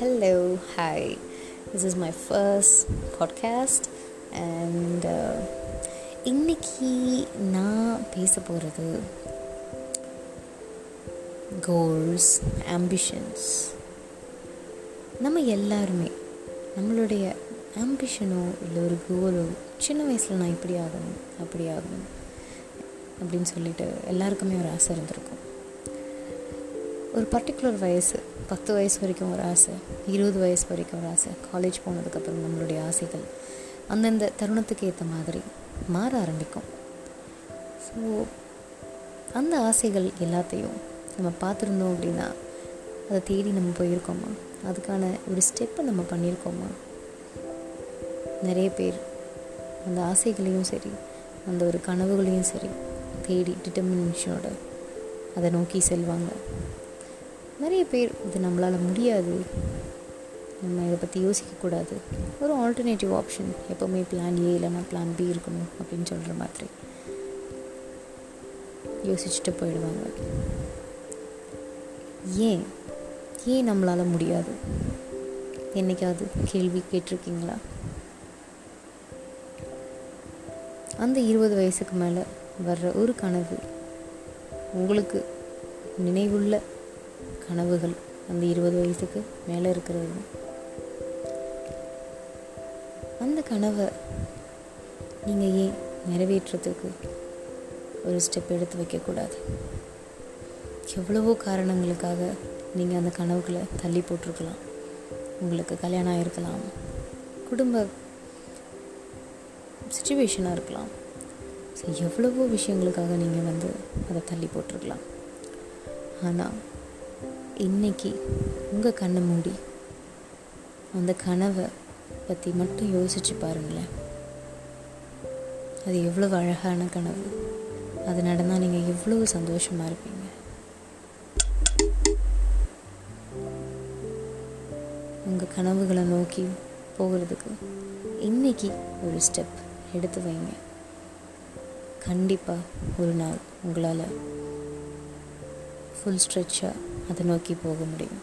Hello, hi. This is my first podcast and uh, இன்னைக்கு நான் பேச போகிறது கோல்ஸ் ஆம்பிஷன்ஸ் நம்ம எல்லாருமே நம்மளுடைய ஆம்பிஷனோ இல்லை ஒரு கோலோ சின்ன வயசில் நான் இப்படி ஆகணும் அப்படி ஆகணும் அப்படின்னு சொல்லிட்டு எல்லாருக்குமே ஒரு ஆசை இருந்திருக்கும் ஒரு பர்டிகுலர் வயசு பத்து வயசு வரைக்கும் ஒரு ஆசை இருபது வயசு வரைக்கும் ஒரு ஆசை. காலேஜ் போனதுக்கப்புறம் நம்மளுடைய ஆசைகள் அந்தந்த தருணத்துக்கு ஏற்ற மாதிரி மாற ஆரம்பிக்கும். ஸோ அந்த ஆசைகள் எல்லாத்தையும் நம்ம பார்த்துருந்தோம் அப்படின்னா அதை தேடி நம்ம போயிருக்கோமா? அதுக்கான ஒரு ஸ்டெப்பை நம்ம பண்ணியிருக்கோமா? நிறைய பேர் அந்த ஆசைகளையும் சரி அந்த ஒரு கனவுகளையும் சரி தேடி டிட்டர்மினேஷனோட அதை நோக்கி செல்வாங்க. நிறைய பேர் இது நம்மளால் முடியாது. நம்ம இதை பற்றி யோசிக்கக்கூடாது. ஒரு ஆல்டர்னேட்டிவ் ஆப்ஷன் எப்போவுமே பிளான் ஏ இல்லைன்னா பிளான் பி இருக்கணும் அப்படின்னு சொல்கிற மாதிரி. யோசிச்சுட்டு போயிடுவாங்க. ஏன்? ஏன் நம்மளால் முடியாது? என்னைக்காவது கேள்வி கேட்டிருக்கீங்களா? அந்த இருபது வயசுக்கு மேலே வர்ற ஒரு கனவு உங்களுக்கு நினைவுள்ள கனவுகள் அந்த இருபது வயசுக்கு மேலே இருக்கிறது. அந்த கனவை நீங்கள் ஏன் நிறைவேற்றுறதுக்கு ஒரு ஸ்டெப் எடுத்து வைக்கக்கூடாது? எவ்வளவோ காரணங்களுக்காக நீங்கள் அந்த கனவுகளை தள்ளி போட்டிருக்கலாம். உங்களுக்கு கல்யாணம் ஆகிருக்கலாம் குடும்ப சுச்சுவேஷனாக இருக்கலாம். ஸோ எவ்வளவோ விஷயங்களுக்காக நீங்கள் வந்து அதை தள்ளி போட்டிருக்கலாம். ஆனால் இன்னைக்கு உங்கள் கண்ணை மூடி அந்த கனவை பற்றி மட்டும் யோசிச்சு பாருங்களேன். அது எவ்வளவு அழகான கனவு. அது நடந்தால் நீங்கள் எவ்வளவு சந்தோஷமாக இருப்பீங்க. உங்கள் கனவுகளை நோக்கி போகிறதுக்கு இன்னைக்கு ஒரு ஸ்டெப் எடுத்து வைங்க. கண்டிப்பாக ஒரு நாள் உங்களால் ஃபுல் ஸ்ட்ரெச்சாக அதை நோக்கி போக முடியும்.